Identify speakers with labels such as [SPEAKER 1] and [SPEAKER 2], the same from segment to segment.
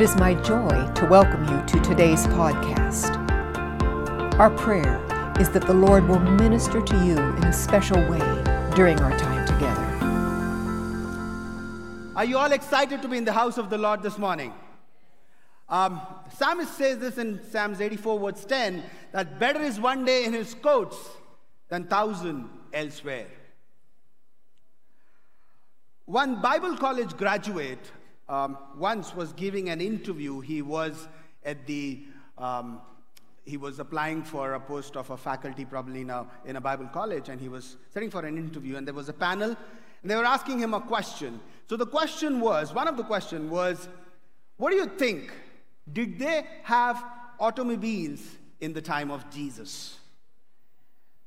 [SPEAKER 1] It is my joy to welcome you to today's podcast. Our prayer is that the Lord will minister to you in a special way during our time together.
[SPEAKER 2] Are you all excited to be in the house of the Lord this morning? Um, Psalmist says this in Psalms 84, verse 10 that better is one day in his courts than thousand elsewhere. One Bible college graduate um, once was giving an interview. He was at the um, he was applying for a post of a faculty, probably in a, in a Bible college, and he was sitting for an interview, and there was a panel, and they were asking him a question. So the question was, one of the question was, what do you think? Did they have automobiles in the time of Jesus?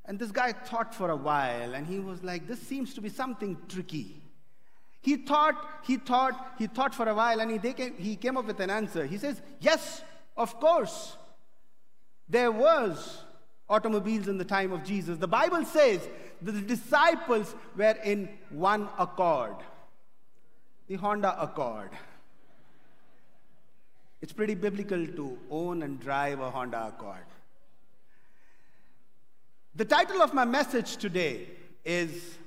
[SPEAKER 2] And this guy thought for a while, and he was like, this seems to be something tricky. He thought, he thought, he thought for a while, and he came, he came up with an answer. He says, Yes, of course. There was automobiles in the time of Jesus. The Bible says the disciples were in one accord. The Honda Accord. It's pretty biblical to own and drive a Honda Accord. The title of my message today is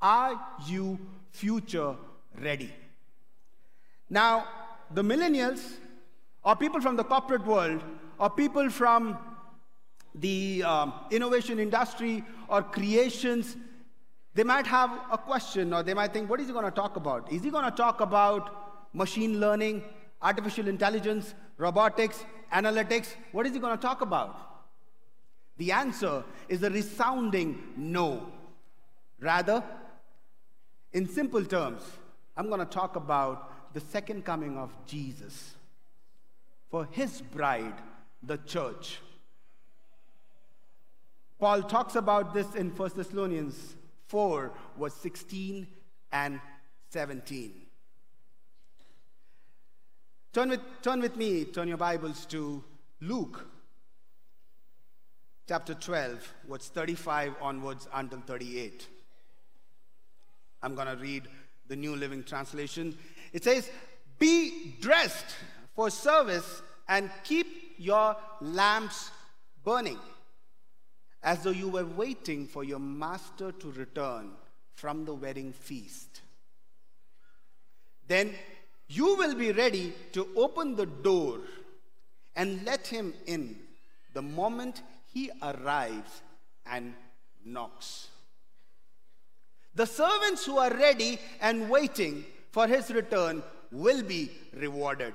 [SPEAKER 2] Are You future ready. Now, the millennials, or people from the corporate world, or people from the um, innovation industry or creations, they might have a question or they might think, what is he going to talk about? Is he going to talk about machine learning, artificial intelligence, robotics, analytics? What is he going to talk about? The answer is a resounding no. Rather, in simple terms, I'm going to talk about the second coming of Jesus for his bride, the church. Paul talks about this in 1 Thessalonians 4, verse 16 and 17. Turn with, turn with me, turn your Bibles to Luke chapter 12, verse 35 onwards until 38. I'm going to read the New Living Translation. It says, Be dressed for service and keep your lamps burning, as though you were waiting for your master to return from the wedding feast. Then you will be ready to open the door and let him in the moment he arrives and knocks. The servants who are ready and waiting for his return will be rewarded.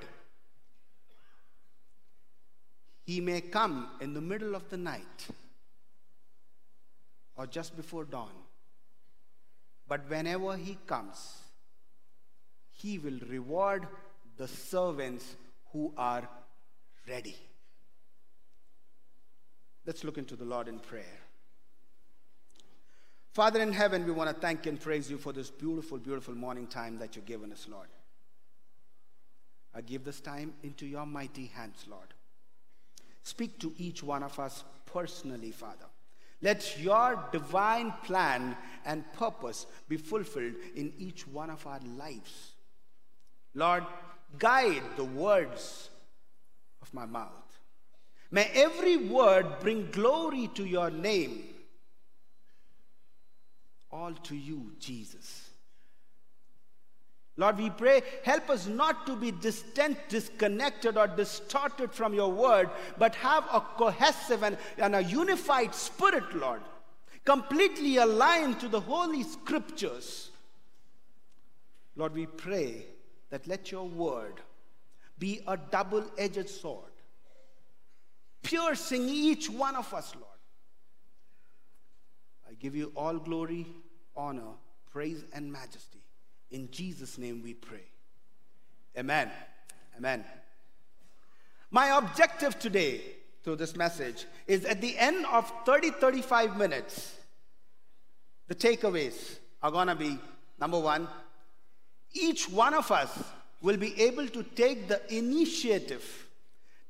[SPEAKER 2] He may come in the middle of the night or just before dawn. But whenever he comes, he will reward the servants who are ready. Let's look into the Lord in prayer. Father in heaven, we want to thank and praise you for this beautiful, beautiful morning time that you've given us, Lord. I give this time into your mighty hands, Lord. Speak to each one of us personally, Father. Let your divine plan and purpose be fulfilled in each one of our lives. Lord, guide the words of my mouth. May every word bring glory to your name all to you, Jesus. Lord, we pray, help us not to be distant, disconnected, or distorted from your word, but have a cohesive and, and a unified spirit, Lord, completely aligned to the holy scriptures. Lord, we pray that let your word be a double edged sword, piercing each one of us, Lord. I give you all glory, honor, praise, and majesty. In Jesus' name we pray. Amen. Amen. My objective today through this message is at the end of 30 35 minutes, the takeaways are going to be number one, each one of us will be able to take the initiative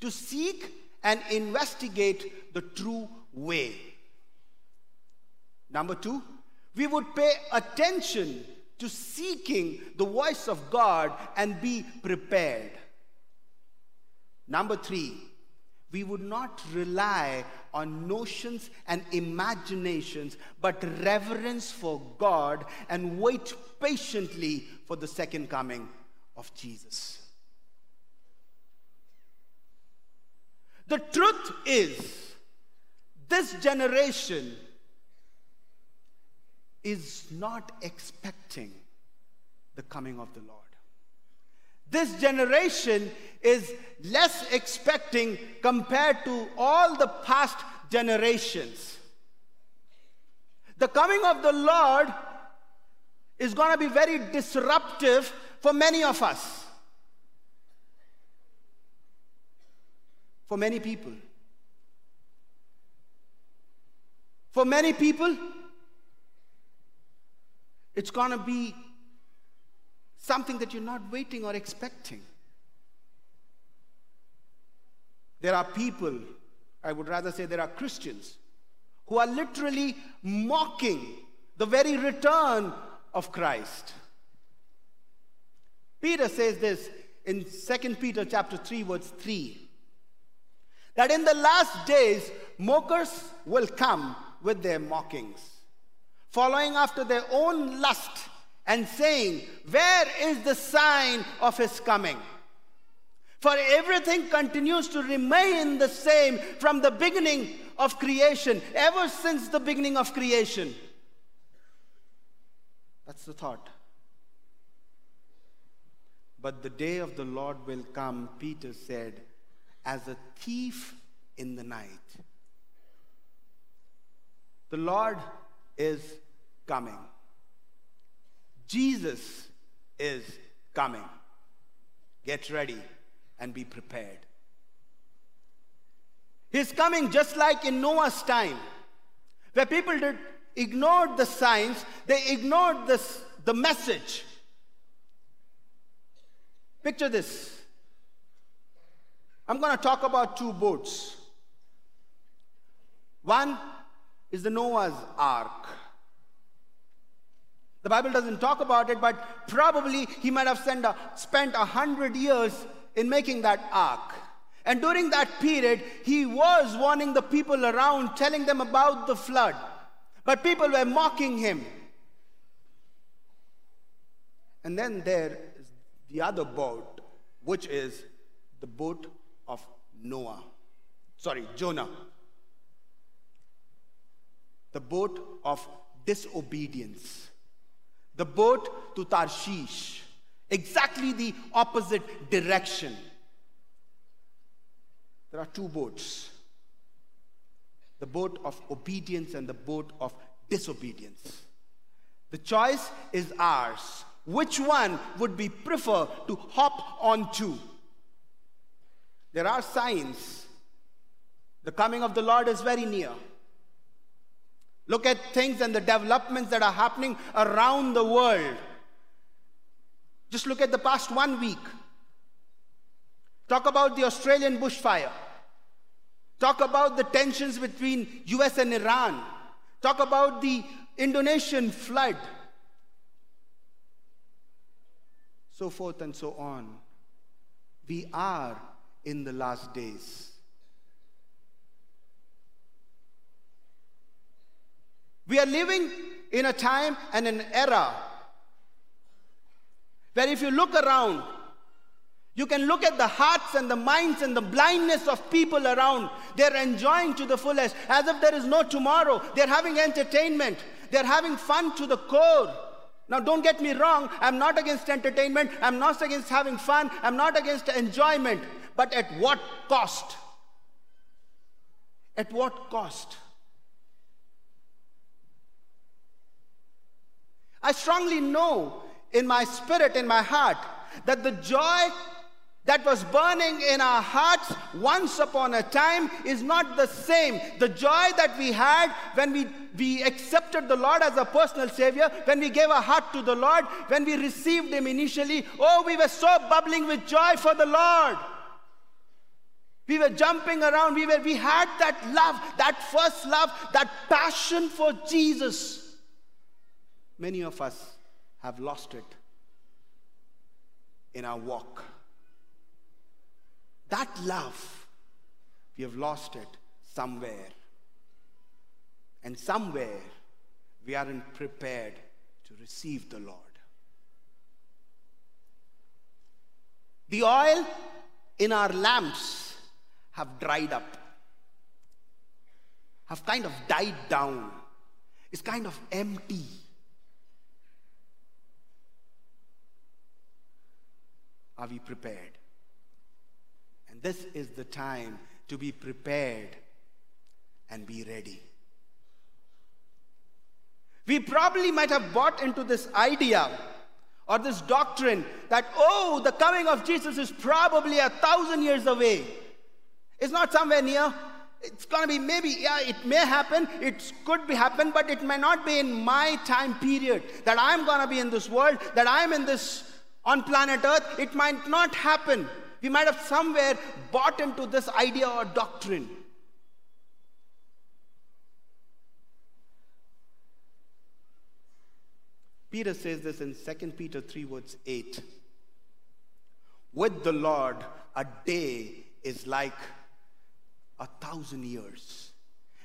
[SPEAKER 2] to seek and investigate the true way. Number two, we would pay attention to seeking the voice of God and be prepared. Number three, we would not rely on notions and imaginations, but reverence for God and wait patiently for the second coming of Jesus. The truth is, this generation is not expecting the coming of the Lord. This generation is less expecting compared to all the past generations. The coming of the Lord is going to be very disruptive for many of us, for many people. For many people, it's going to be something that you're not waiting or expecting. There are people, I would rather say there are Christians, who are literally mocking the very return of Christ. Peter says this in 2 Peter chapter 3 verse 3 that in the last days mockers will come with their mockings following after their own lust and saying, Where is the sign of his coming? For everything continues to remain the same from the beginning of creation, ever since the beginning of creation. That's the thought. But the day of the Lord will come, Peter said, as a thief in the night. The Lord is coming. Jesus is coming. Get ready and be prepared. He's coming just like in Noah's time, where people did ignored the signs, they ignored this, the message. Picture this. I'm going to talk about two boats. One is the Noah's Ark. The Bible doesn't talk about it, but probably he might have a, spent a hundred years in making that ark. And during that period, he was warning the people around, telling them about the flood. But people were mocking him. And then there is the other boat, which is the boat of Noah. Sorry, Jonah. The boat of disobedience the boat to Tarshish, exactly the opposite direction. There are two boats the boat of obedience and the boat of disobedience. The choice is ours. Which one would we prefer to hop onto? There are signs. The coming of the Lord is very near. Look at things and the developments that are happening around the world. Just look at the past one week. Talk about the Australian bushfire. Talk about the tensions between US and Iran. Talk about the Indonesian flood. So forth and so on. We are in the last days. We are living in a time and an era where if you look around, you can look at the hearts and the minds and the blindness of people around. They're enjoying to the fullest as if there is no tomorrow. They're having entertainment, they're having fun to the core. Now, don't get me wrong, I'm not against entertainment, I'm not against having fun, I'm not against enjoyment. But at what cost? At what cost? I strongly know in my spirit, in my heart, that the joy that was burning in our hearts once upon a time is not the same. The joy that we had when we, we accepted the Lord as a personal Savior, when we gave our heart to the Lord, when we received Him initially, oh, we were so bubbling with joy for the Lord. We were jumping around. We, were, we had that love, that first love, that passion for Jesus. Many of us have lost it in our walk. That love, we have lost it somewhere. And somewhere, we aren't prepared to receive the Lord. The oil in our lamps have dried up, have kind of died down, It's kind of empty. Are we prepared? And this is the time to be prepared and be ready. We probably might have bought into this idea or this doctrine that, oh, the coming of Jesus is probably a thousand years away. It's not somewhere near. It's going to be maybe, yeah, it may happen, it could be happen, but it may not be in my time period that I'm going to be in this world, that I'm in this on planet Earth. It might not happen. We might have somewhere bought into this idea or doctrine. Peter says this in 2 Peter 3, verse 8. With the Lord, a day is like a thousand years,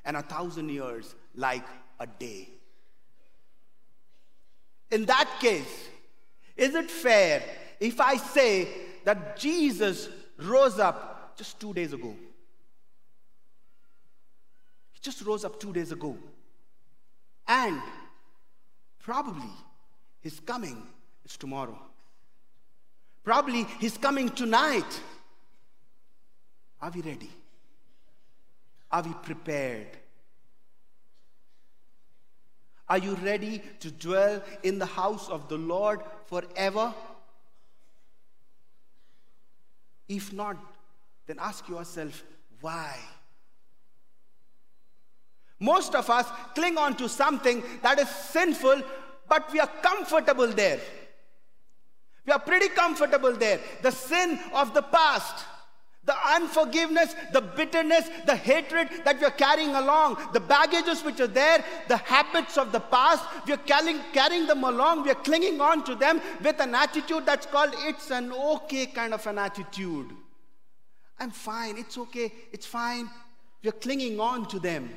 [SPEAKER 2] and a thousand years like a day. In that case, is it fair if I say that Jesus rose up just two days ago? He just rose up two days ago. And probably his coming is tomorrow. Probably he's coming tonight. Are we ready? Are we prepared? Are you ready to dwell in the house of the Lord forever? If not, then ask yourself why. Most of us cling on to something that is sinful, but we are comfortable there. We are pretty comfortable there. The sin of the past. The unforgiveness, the bitterness, the hatred that we are carrying along, the baggages which are there, the habits of the past, we are carrying, carrying them along, we are clinging on to them with an attitude that's called it's an okay kind of an attitude. I'm fine, it's okay, it's fine. We are clinging on to them.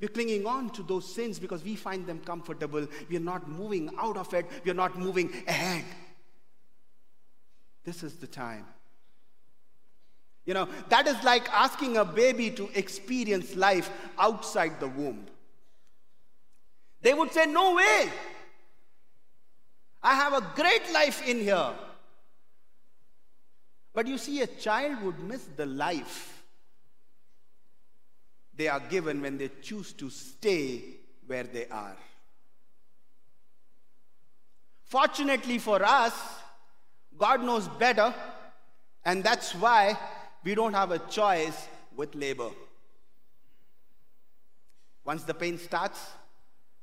[SPEAKER 2] We're clinging on to those sins because we find them comfortable. We are not moving out of it, we are not moving ahead. This is the time you know, that is like asking a baby to experience life outside the womb. They would say, No way. I have a great life in here. But you see, a child would miss the life they are given when they choose to stay where they are. Fortunately for us, God knows better, and that's why we don't have a choice with labor. Once the pain starts,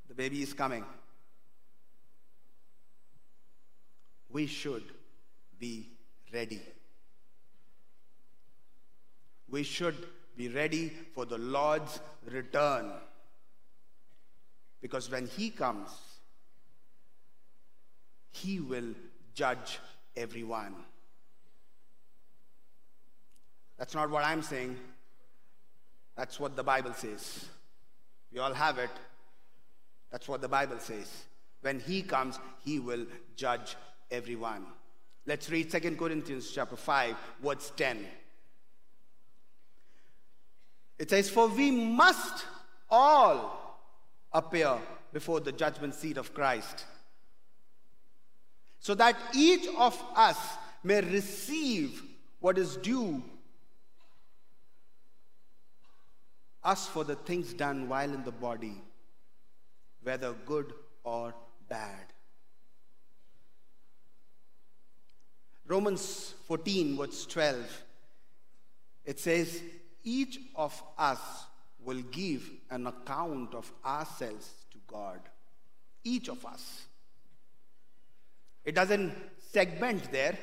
[SPEAKER 2] the baby is coming. We should be ready. We should be ready for the Lord's return. Because when He comes, He will judge everyone. That's not what I'm saying. That's what the Bible says. We all have it. That's what the Bible says. When he comes, he will judge everyone. Let's read 2 Corinthians chapter 5, verse 10. It says, For we must all appear before the judgment seat of Christ, so that each of us may receive what is due us for the things done while in the body, whether good or bad. Romans 14, verse 12, it says, Each of us will give an account of ourselves to God. Each of us. It doesn't segment there,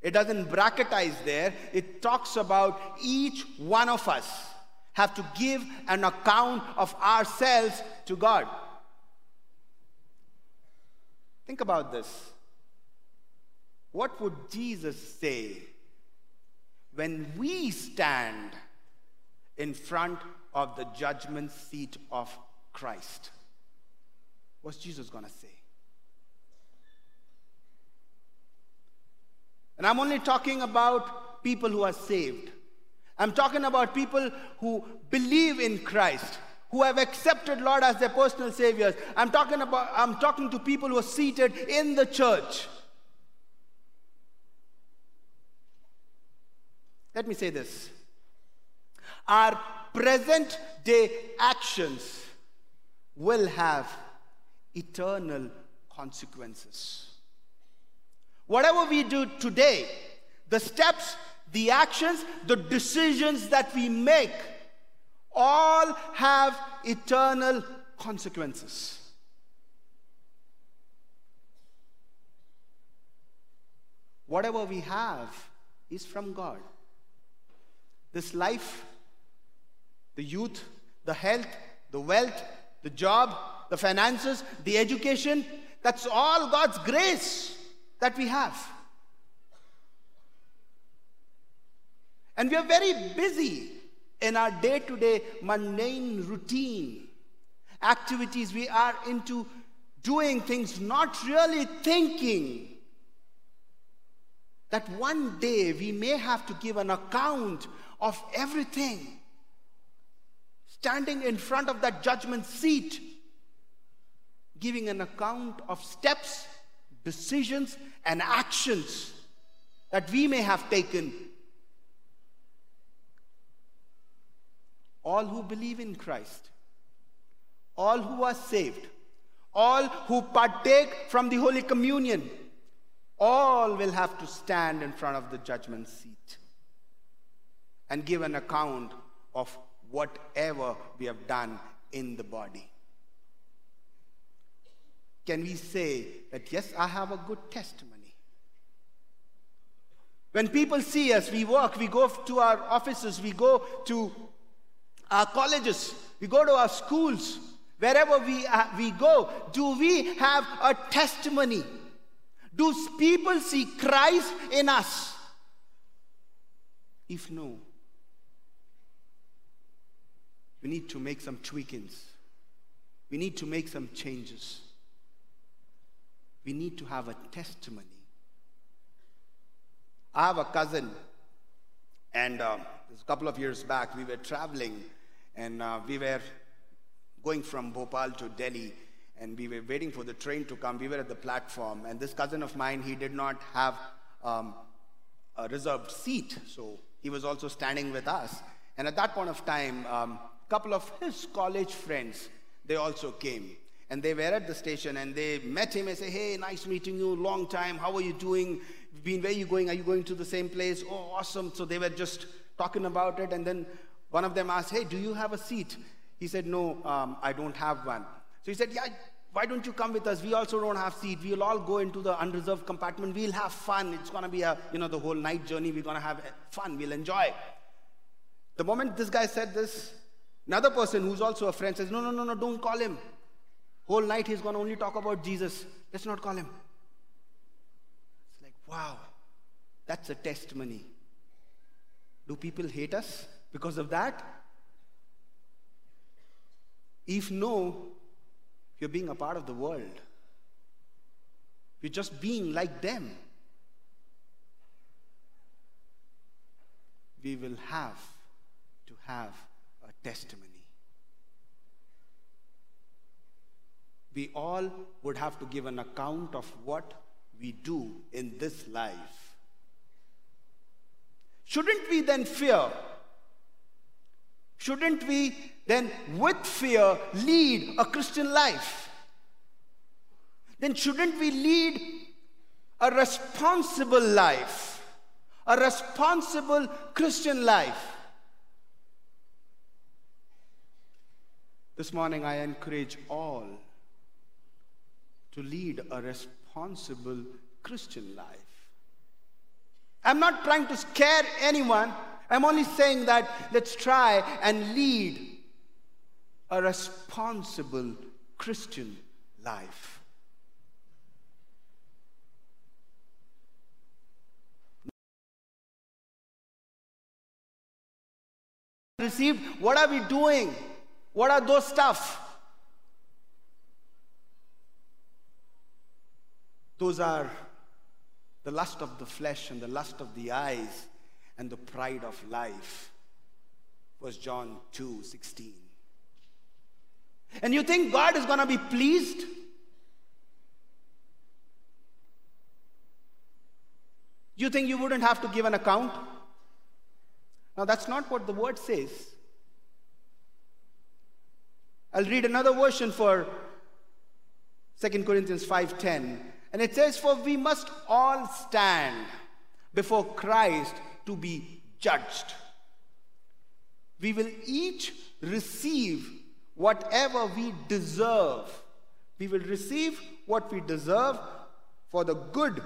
[SPEAKER 2] it doesn't bracketize there. It talks about each one of us have to give an account of ourselves to God. Think about this. What would Jesus say when we stand in front of the judgment seat of Christ. What's Jesus going to say? And I'm only talking about people who are saved. I'm talking about people who believe in Christ, who have accepted Lord as their personal saviors. I'm talking about I'm talking to people who are seated in the church. Let me say this. Our present day actions will have eternal consequences. Whatever we do today, the steps, the actions, the decisions that we make, all have eternal consequences. Whatever we have is from God. This life, the youth, the health, the wealth, the job, the finances, the education, that's all God's grace that we have. And we are very busy in our day to day mundane routine activities. We are into doing things, not really thinking that one day we may have to give an account of everything. Standing in front of that judgment seat, giving an account of steps decisions, and actions that we may have taken. All who believe in Christ, all who are saved, all who partake from the Holy Communion, all will have to stand in front of the judgment seat and give an account of whatever we have done in the body can we say that, yes, I have a good testimony? When people see us, we work, we go to our offices, we go to our colleges, we go to our schools, wherever we, uh, we go, do we have a testimony? Do people see Christ in us? If no, we need to make some tweakings. We need to make some changes we need to have a testimony. I have a cousin, and uh, a couple of years back, we were traveling, and uh, we were going from Bhopal to Delhi, and we were waiting for the train to come. We were at the platform, and this cousin of mine, he did not have um, a reserved seat, so he was also standing with us. And at that point of time, a um, couple of his college friends, they also came and they were at the station and they met him and say, Hey, nice meeting you, long time. How are you doing? Been where are you going? Are you going to the same place? Oh, awesome. So they were just talking about it. And then one of them asked, Hey, do you have a seat? He said, No, um, I don't have one. So he said, Yeah, why don't you come with us? We also don't have seat. We'll all go into the unreserved compartment. We'll have fun. It's going to be a, you know, the whole night journey. We're going to have fun. We'll enjoy. The moment this guy said this, another person who's also a friend says, No, no, no, no, don't call him. Whole night he's going to only talk about Jesus. Let's not call him. It's like, wow, that's a testimony. Do people hate us because of that? If no, you're being a part of the world. You're just being like them. We will have to have a testimony. we all would have to give an account of what we do in this life. Shouldn't we then fear? Shouldn't we then, with fear, lead a Christian life? Then shouldn't we lead a responsible life? A responsible Christian life? This morning, I encourage all to lead a responsible Christian life. I'm not trying to scare anyone. I'm only saying that let's try and lead a responsible Christian life. received, what are we doing? What are those stuff? Those are the lust of the flesh and the lust of the eyes and the pride of life. Was John 2 16. And you think God is going to be pleased? You think you wouldn't have to give an account? Now, that's not what the word says. I'll read another version for 2 Corinthians 5:10 and it says for we must all stand before Christ to be judged we will each receive whatever we deserve we will receive what we deserve for the good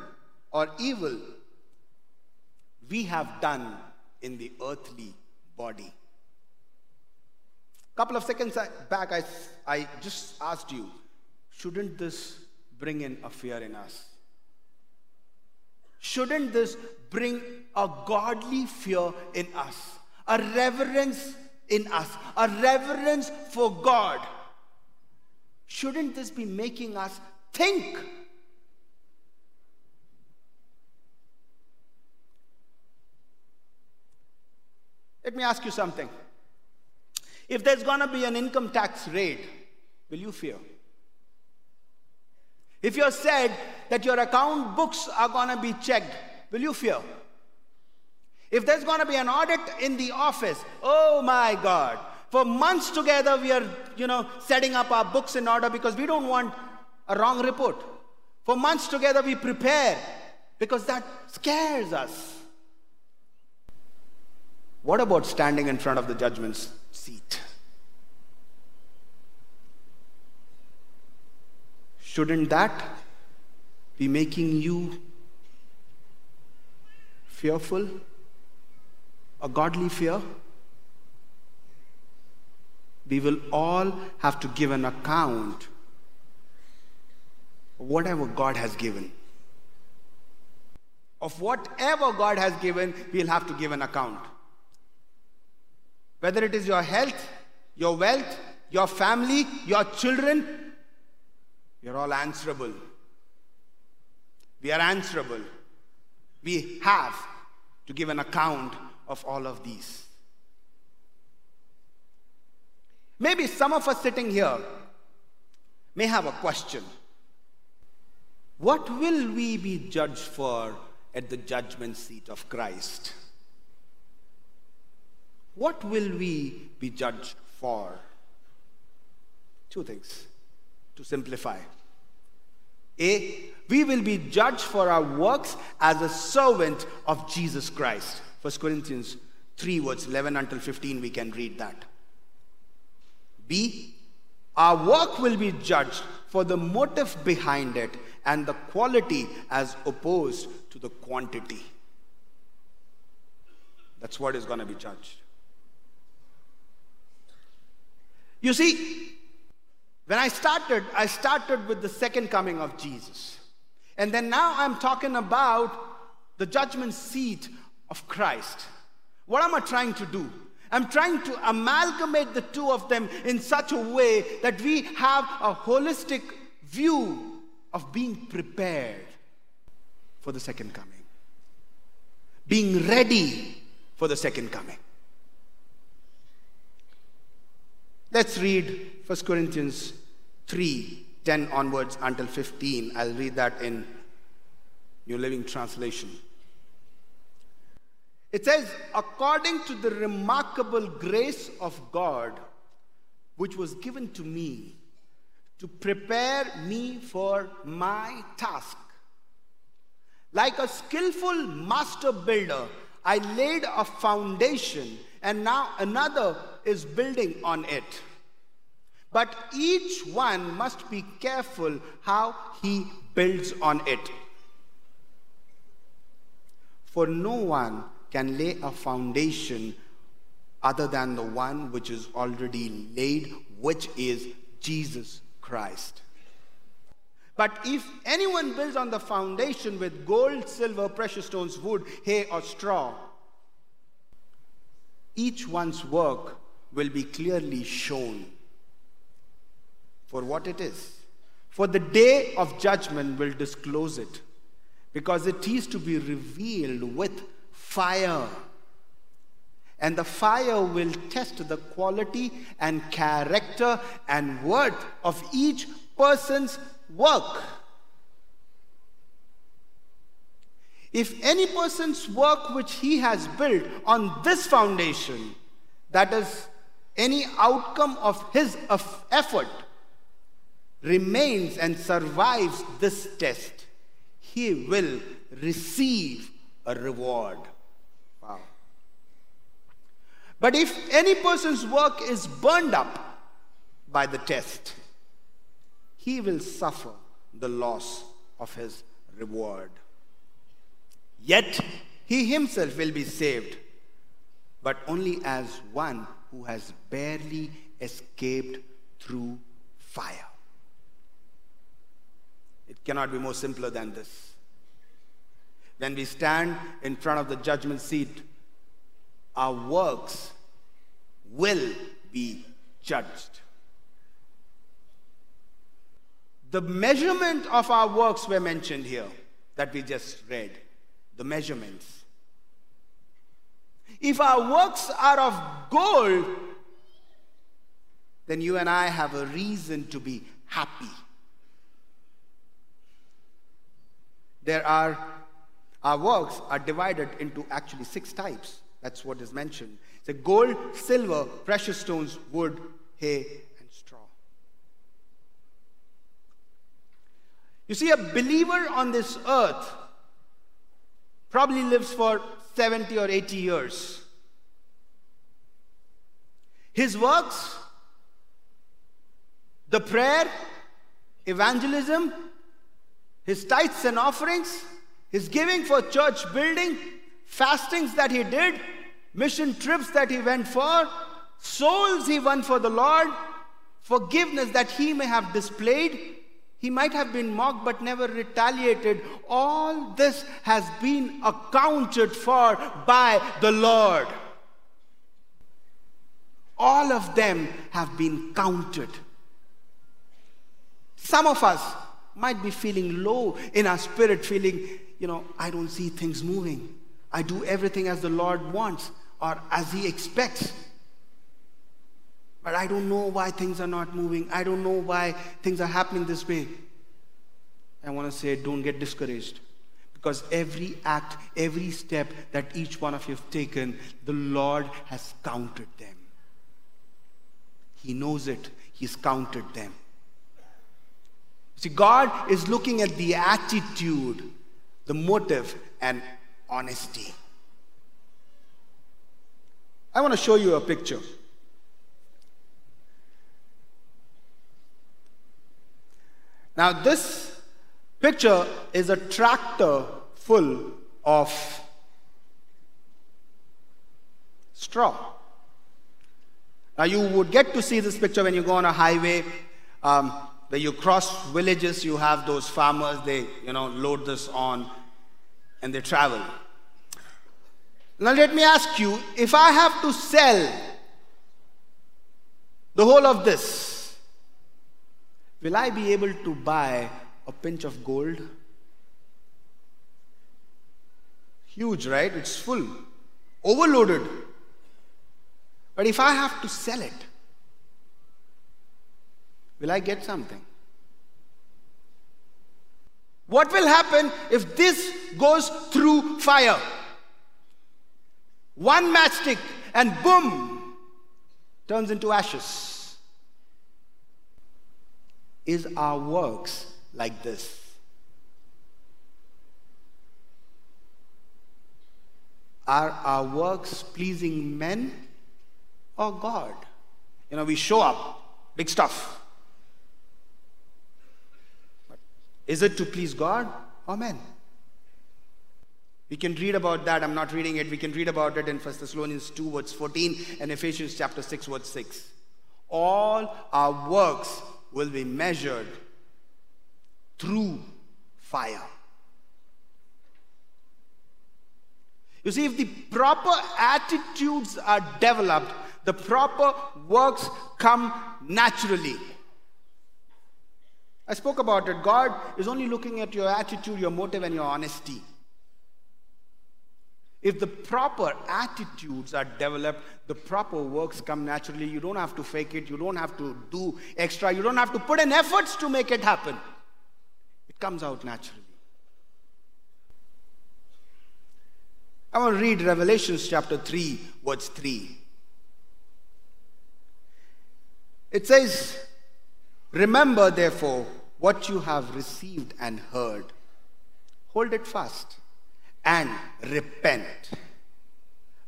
[SPEAKER 2] or evil we have done in the earthly body. A couple of seconds back, I, I just asked you, shouldn't this bring in a fear in us? Shouldn't this bring a godly fear in us, a reverence in us, a reverence for God? Shouldn't this be making us think Let me ask you something. If there's going to be an income tax raid, will you fear? If you're said that your account books are going to be checked, will you fear? If there's going to be an audit in the office, oh my God, for months together we are, you know, setting up our books in order because we don't want a wrong report. For months together we prepare because that scares us. What about standing in front of the judgment seat? Shouldn't that be making you fearful? A godly fear? We will all have to give an account of whatever God has given. Of whatever God has given, we'll have to give an account. Whether it is your health, your wealth, your family, your children, you're all answerable. We are answerable. We have to give an account of all of these. Maybe some of us sitting here may have a question. What will we be judged for at the judgment seat of Christ? What will we be judged for? Two things to simplify. A, we will be judged for our works as a servant of Jesus Christ. 1 Corinthians 3, verse 11 until 15, we can read that. B, our work will be judged for the motive behind it and the quality as opposed to the quantity. That's what is going to be judged. You see, when I started, I started with the second coming of Jesus. And then now I'm talking about the judgment seat of Christ. What am I trying to do? I'm trying to amalgamate the two of them in such a way that we have a holistic view of being prepared for the second coming, being ready for the second coming. Let's read 1 Corinthians 3 10 onwards until 15. I'll read that in New Living Translation. It says, according to the remarkable grace of God, which was given to me to prepare me for my task. Like a skillful master builder, I laid a foundation, and now another is building on it. But each one must be careful how he builds on it. For no one can lay a foundation other than the one which is already laid, which is Jesus Christ. But if anyone builds on the foundation with gold, silver, precious stones, wood, hay, or straw, each one's work will be clearly shown for what it is. For the day of judgment will disclose it, because it is to be revealed with fire. And the fire will test the quality and character and worth of each person's work. If any person's work which he has built on this foundation, that is, any outcome of his effort, remains and survives this test, he will receive a reward. Wow. But if any person's work is burned up by the test, he will suffer the loss of his reward. Yet he himself will be saved, but only as one who has barely escaped through fire. It cannot be more simpler than this. When we stand in front of the judgment seat, our works will be judged. The measurement of our works were mentioned here that we just read the measurements. If our works are of gold, then you and I have a reason to be happy. There are, our works are divided into actually six types. That's what is mentioned. A gold, silver, precious stones, wood, hay, and straw. You see, a believer on this earth probably lives for 70 or 80 years. His works, the prayer, evangelism, his tithes and offerings, his giving for church building, fastings that he did, mission trips that he went for, souls he won for the Lord, forgiveness that he may have displayed, he might have been mocked but never retaliated. All this has been accounted for by the Lord. All of them have been counted. Some of us might be feeling low in our spirit, feeling, you know, I don't see things moving. I do everything as the Lord wants or as He expects. But I don't know why things are not moving. I don't know why things are happening this way. I want to say, don't get discouraged. Because every act, every step that each one of you have taken, the Lord has counted them. He knows it, He's counted them. See, God is looking at the attitude, the motive, and honesty. I want to show you a picture. Now, this picture is a tractor full of straw. Now, you would get to see this picture when you go on a highway. Um, where you cross villages, you have those farmers, they, you know, load this on and they travel. Now, let me ask you if I have to sell the whole of this, Will I be able to buy a pinch of gold? Huge, right? It's full, overloaded. But if I have to sell it, will I get something? What will happen if this goes through fire? One matchstick and boom, turns into ashes. Is our works like this? Are our works pleasing men or God? You know, we show up, big stuff. Is it to please God or men? We can read about that. I'm not reading it. We can read about it in 1 Thessalonians 2, verse 14, and Ephesians chapter 6, verse 6. All our works will be measured through fire. You see, if the proper attitudes are developed, the proper works come naturally. I spoke about it. God is only looking at your attitude, your motive, and your honesty. If the proper attitudes are developed, the proper works come naturally. You don't have to fake it. You don't have to do extra. You don't have to put in efforts to make it happen. It comes out naturally. I want to read Revelations chapter 3, verse 3. It says, Remember, therefore, what you have received and heard. Hold it fast and repent.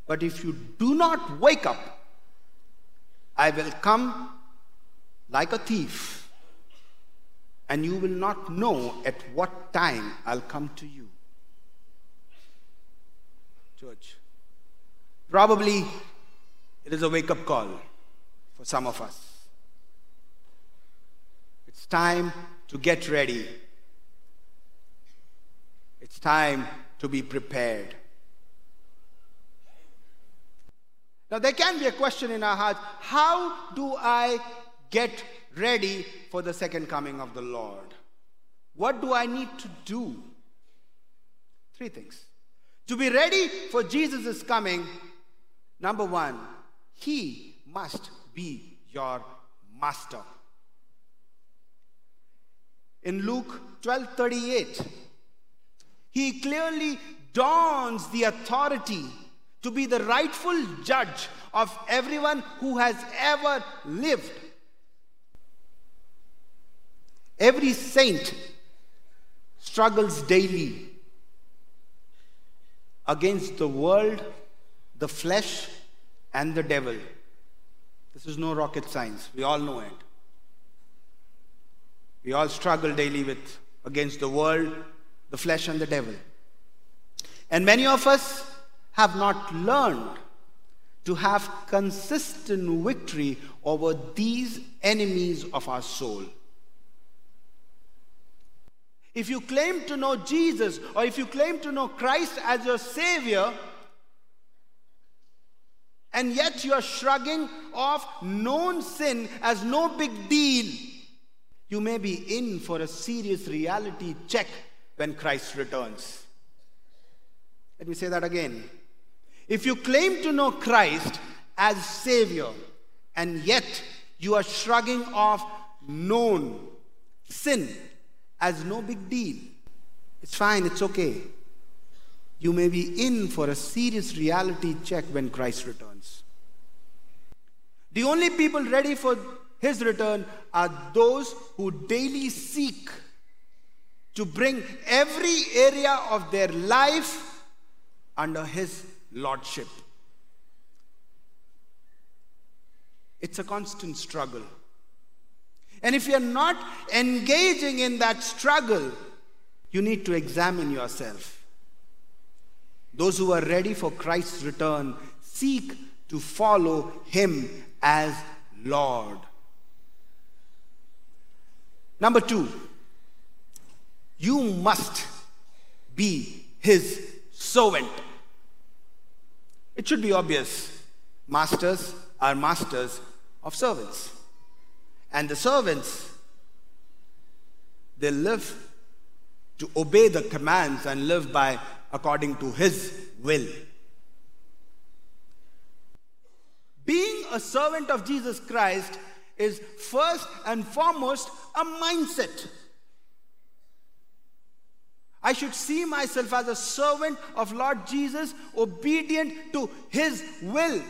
[SPEAKER 2] But if you do not wake up, I will come like a thief, and you will not know at what time I'll come to you. Church, probably it is a wake up call for some of us. It's time to get ready. It's time to be prepared. Now, there can be a question in our hearts how do I get ready for the second coming of the Lord? What do I need to do? Three things. To be ready for Jesus' coming, number one, He must be your master. In Luke 12 38, he clearly dons the authority to be the rightful judge of everyone who has ever lived. Every saint struggles daily against the world, the flesh, and the devil. This is no rocket science. We all know it. We all struggle daily with against the world, the flesh, and the devil. And many of us have not learned to have consistent victory over these enemies of our soul. If you claim to know Jesus or if you claim to know Christ as your Savior, and yet you are shrugging off known sin as no big deal, you may be in for a serious reality check when Christ returns. Let me say that again. If you claim to know Christ as Savior, and yet you are shrugging off known sin as no big deal, it's fine, it's okay. You may be in for a serious reality check when Christ returns. The only people ready for his return are those who daily seek to bring every area of their life under his lordship. It's a constant struggle. And if you're not engaging in that struggle, you need to examine yourself. Those who are ready for Christ's return seek to follow him as Lord. Number two, you must be his servant. It should be obvious. Masters are masters of servants. And the servants, they live to obey the commands and live by according to his will. Being a servant of Jesus Christ is first and foremost a mindset. I should see myself as a servant of Lord Jesus, obedient to his will.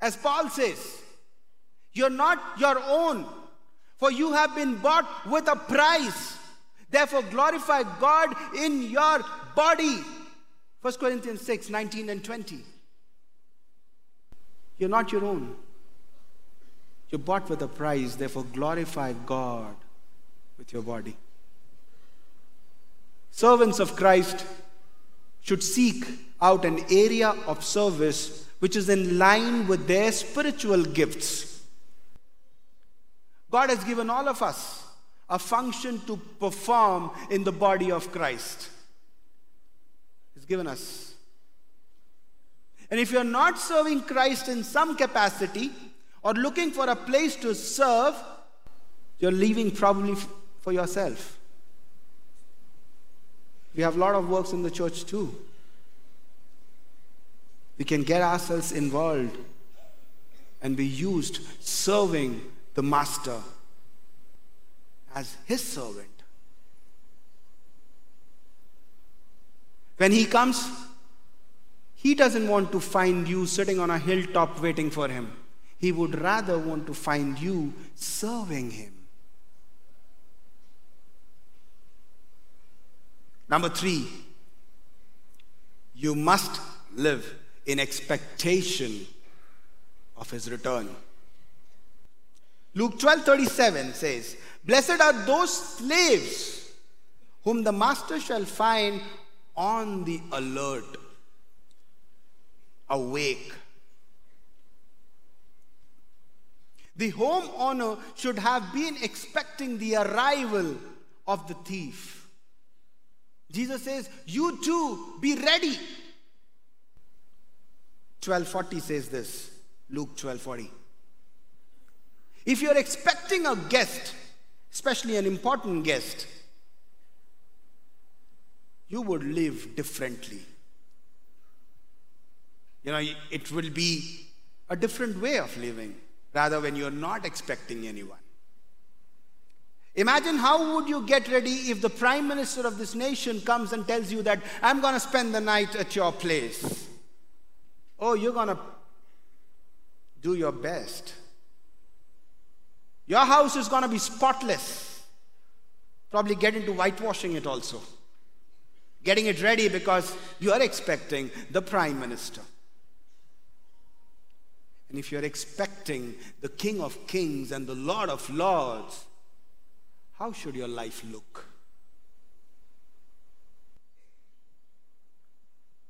[SPEAKER 2] As Paul says, you're not your own, for you have been bought with a price. Therefore, glorify God in your body. 1 Corinthians 6 19 and 20. You're not your own. You're bought with a price, therefore glorify God with your body. Servants of Christ should seek out an area of service which is in line with their spiritual gifts. God has given all of us a function to perform in the body of Christ. He's given us. And if you're not serving Christ in some capacity or looking for a place to serve, you're leaving probably for yourself. We have a lot of works in the church too. We can get ourselves involved and be used serving the Master as His servant. When He comes, He doesn't want to find you sitting on a hilltop waiting for Him. He would rather want to find you serving Him. Number three, you must live in expectation of his return. Luke 12:37 says, "Blessed are those slaves whom the master shall find on the alert, awake." The home owner should have been expecting the arrival of the thief. Jesus says, You too be ready. 1240 says this Luke 1240. If you're expecting a guest, especially an important guest, you would live differently. You know, it will be a different way of living rather when you're not expecting anyone. Imagine how would you get ready if the prime minister of this nation comes and tells you that I'm going to spend the night at your place. Oh, you're going to do your best. Your house is going to be spotless. Probably get into whitewashing it also. Getting it ready because you're expecting the prime minister. And if you're expecting the king of kings and the lord of lords, how should your life look?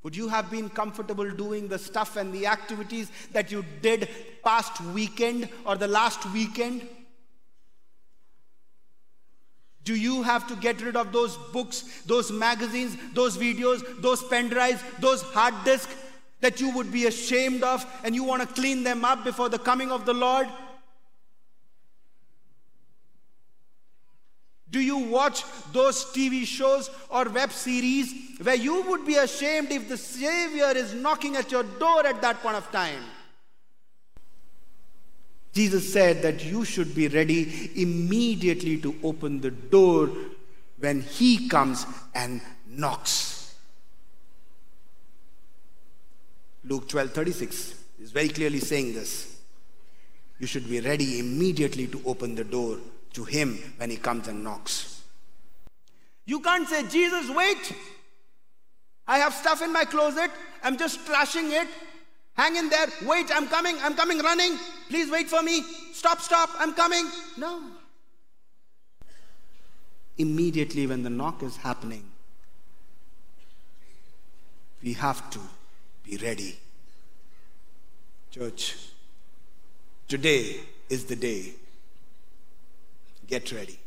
[SPEAKER 2] Would you have been comfortable doing the stuff and the activities that you did past weekend or the last weekend? Do you have to get rid of those books, those magazines, those videos, those pen drives, those hard disks that you would be ashamed of and you want to clean them up before the coming of the Lord? Do you watch those TV shows or web series where you would be ashamed if the Savior is knocking at your door at that point of time? Jesus said that you should be ready immediately to open the door when He comes and knocks. Luke 12 36 is very clearly saying this. You should be ready immediately to open the door to him when he comes and knocks. You can't say, Jesus, wait. I have stuff in my closet. I'm just trashing it. Hang in there. Wait, I'm coming. I'm coming running. Please wait for me. Stop, stop. I'm coming. No. Immediately when the knock is happening, we have to be ready. Church, today is the day Get ready.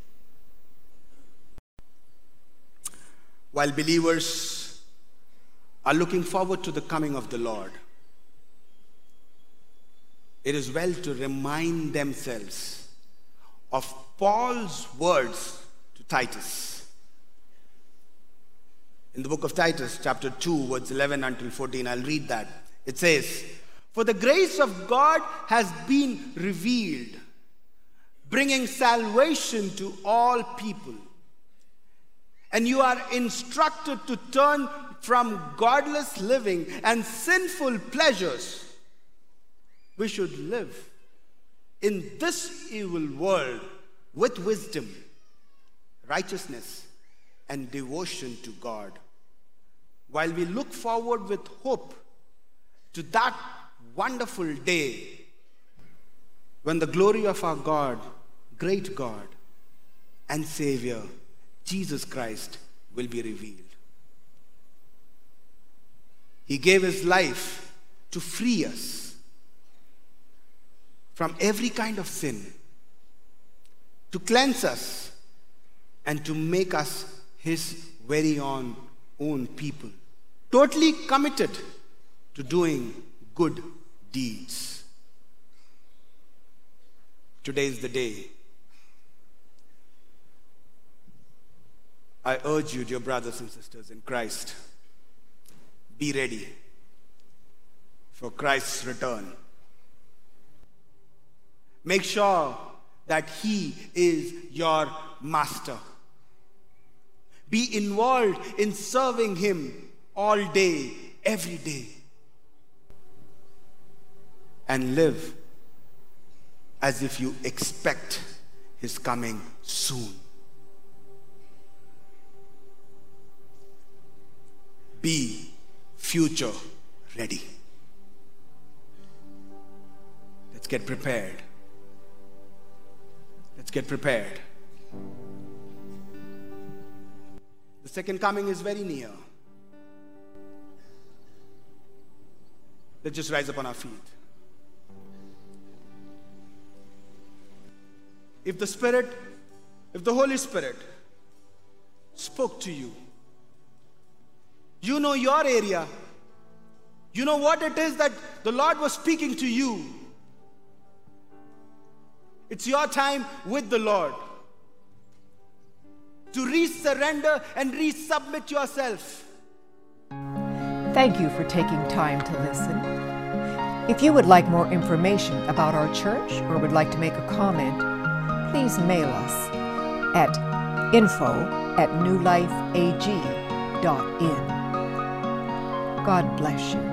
[SPEAKER 2] While believers are looking forward to the coming of the Lord, it is well to remind themselves of Paul's words to Titus. In the book of Titus, chapter 2, words 11 until 14, I'll read that. It says, For the grace of God has been revealed bringing salvation to all people. And you are instructed to turn from godless living and sinful pleasures. We should live in this evil world with wisdom, righteousness, and devotion to God. While we look forward with hope to that wonderful day when the glory of our God great God and Savior, Jesus Christ, will be revealed. He gave His life to free us from every kind of sin, to cleanse us, and to make us His very own, own people. totally committed to doing good deeds. Today is the day. I urge you, dear brothers and sisters in Christ, be ready for Christ's return. Make sure that He is your master. Be involved in serving Him all day, every day. And live as if you expect His coming soon. Be future ready. Let's get prepared. Let's get prepared. The second coming is very near. Let's just rise up on our feet. If the Spirit, if the Holy Spirit spoke to you, you know your area, you know what it is that the Lord was speaking to you. It's your time with the Lord to resurrender and resubmit yourself.
[SPEAKER 1] Thank you for taking time to listen. If you would like more information about our church or would like to make a comment, please mail us at info at newlifeag.in. God bless you.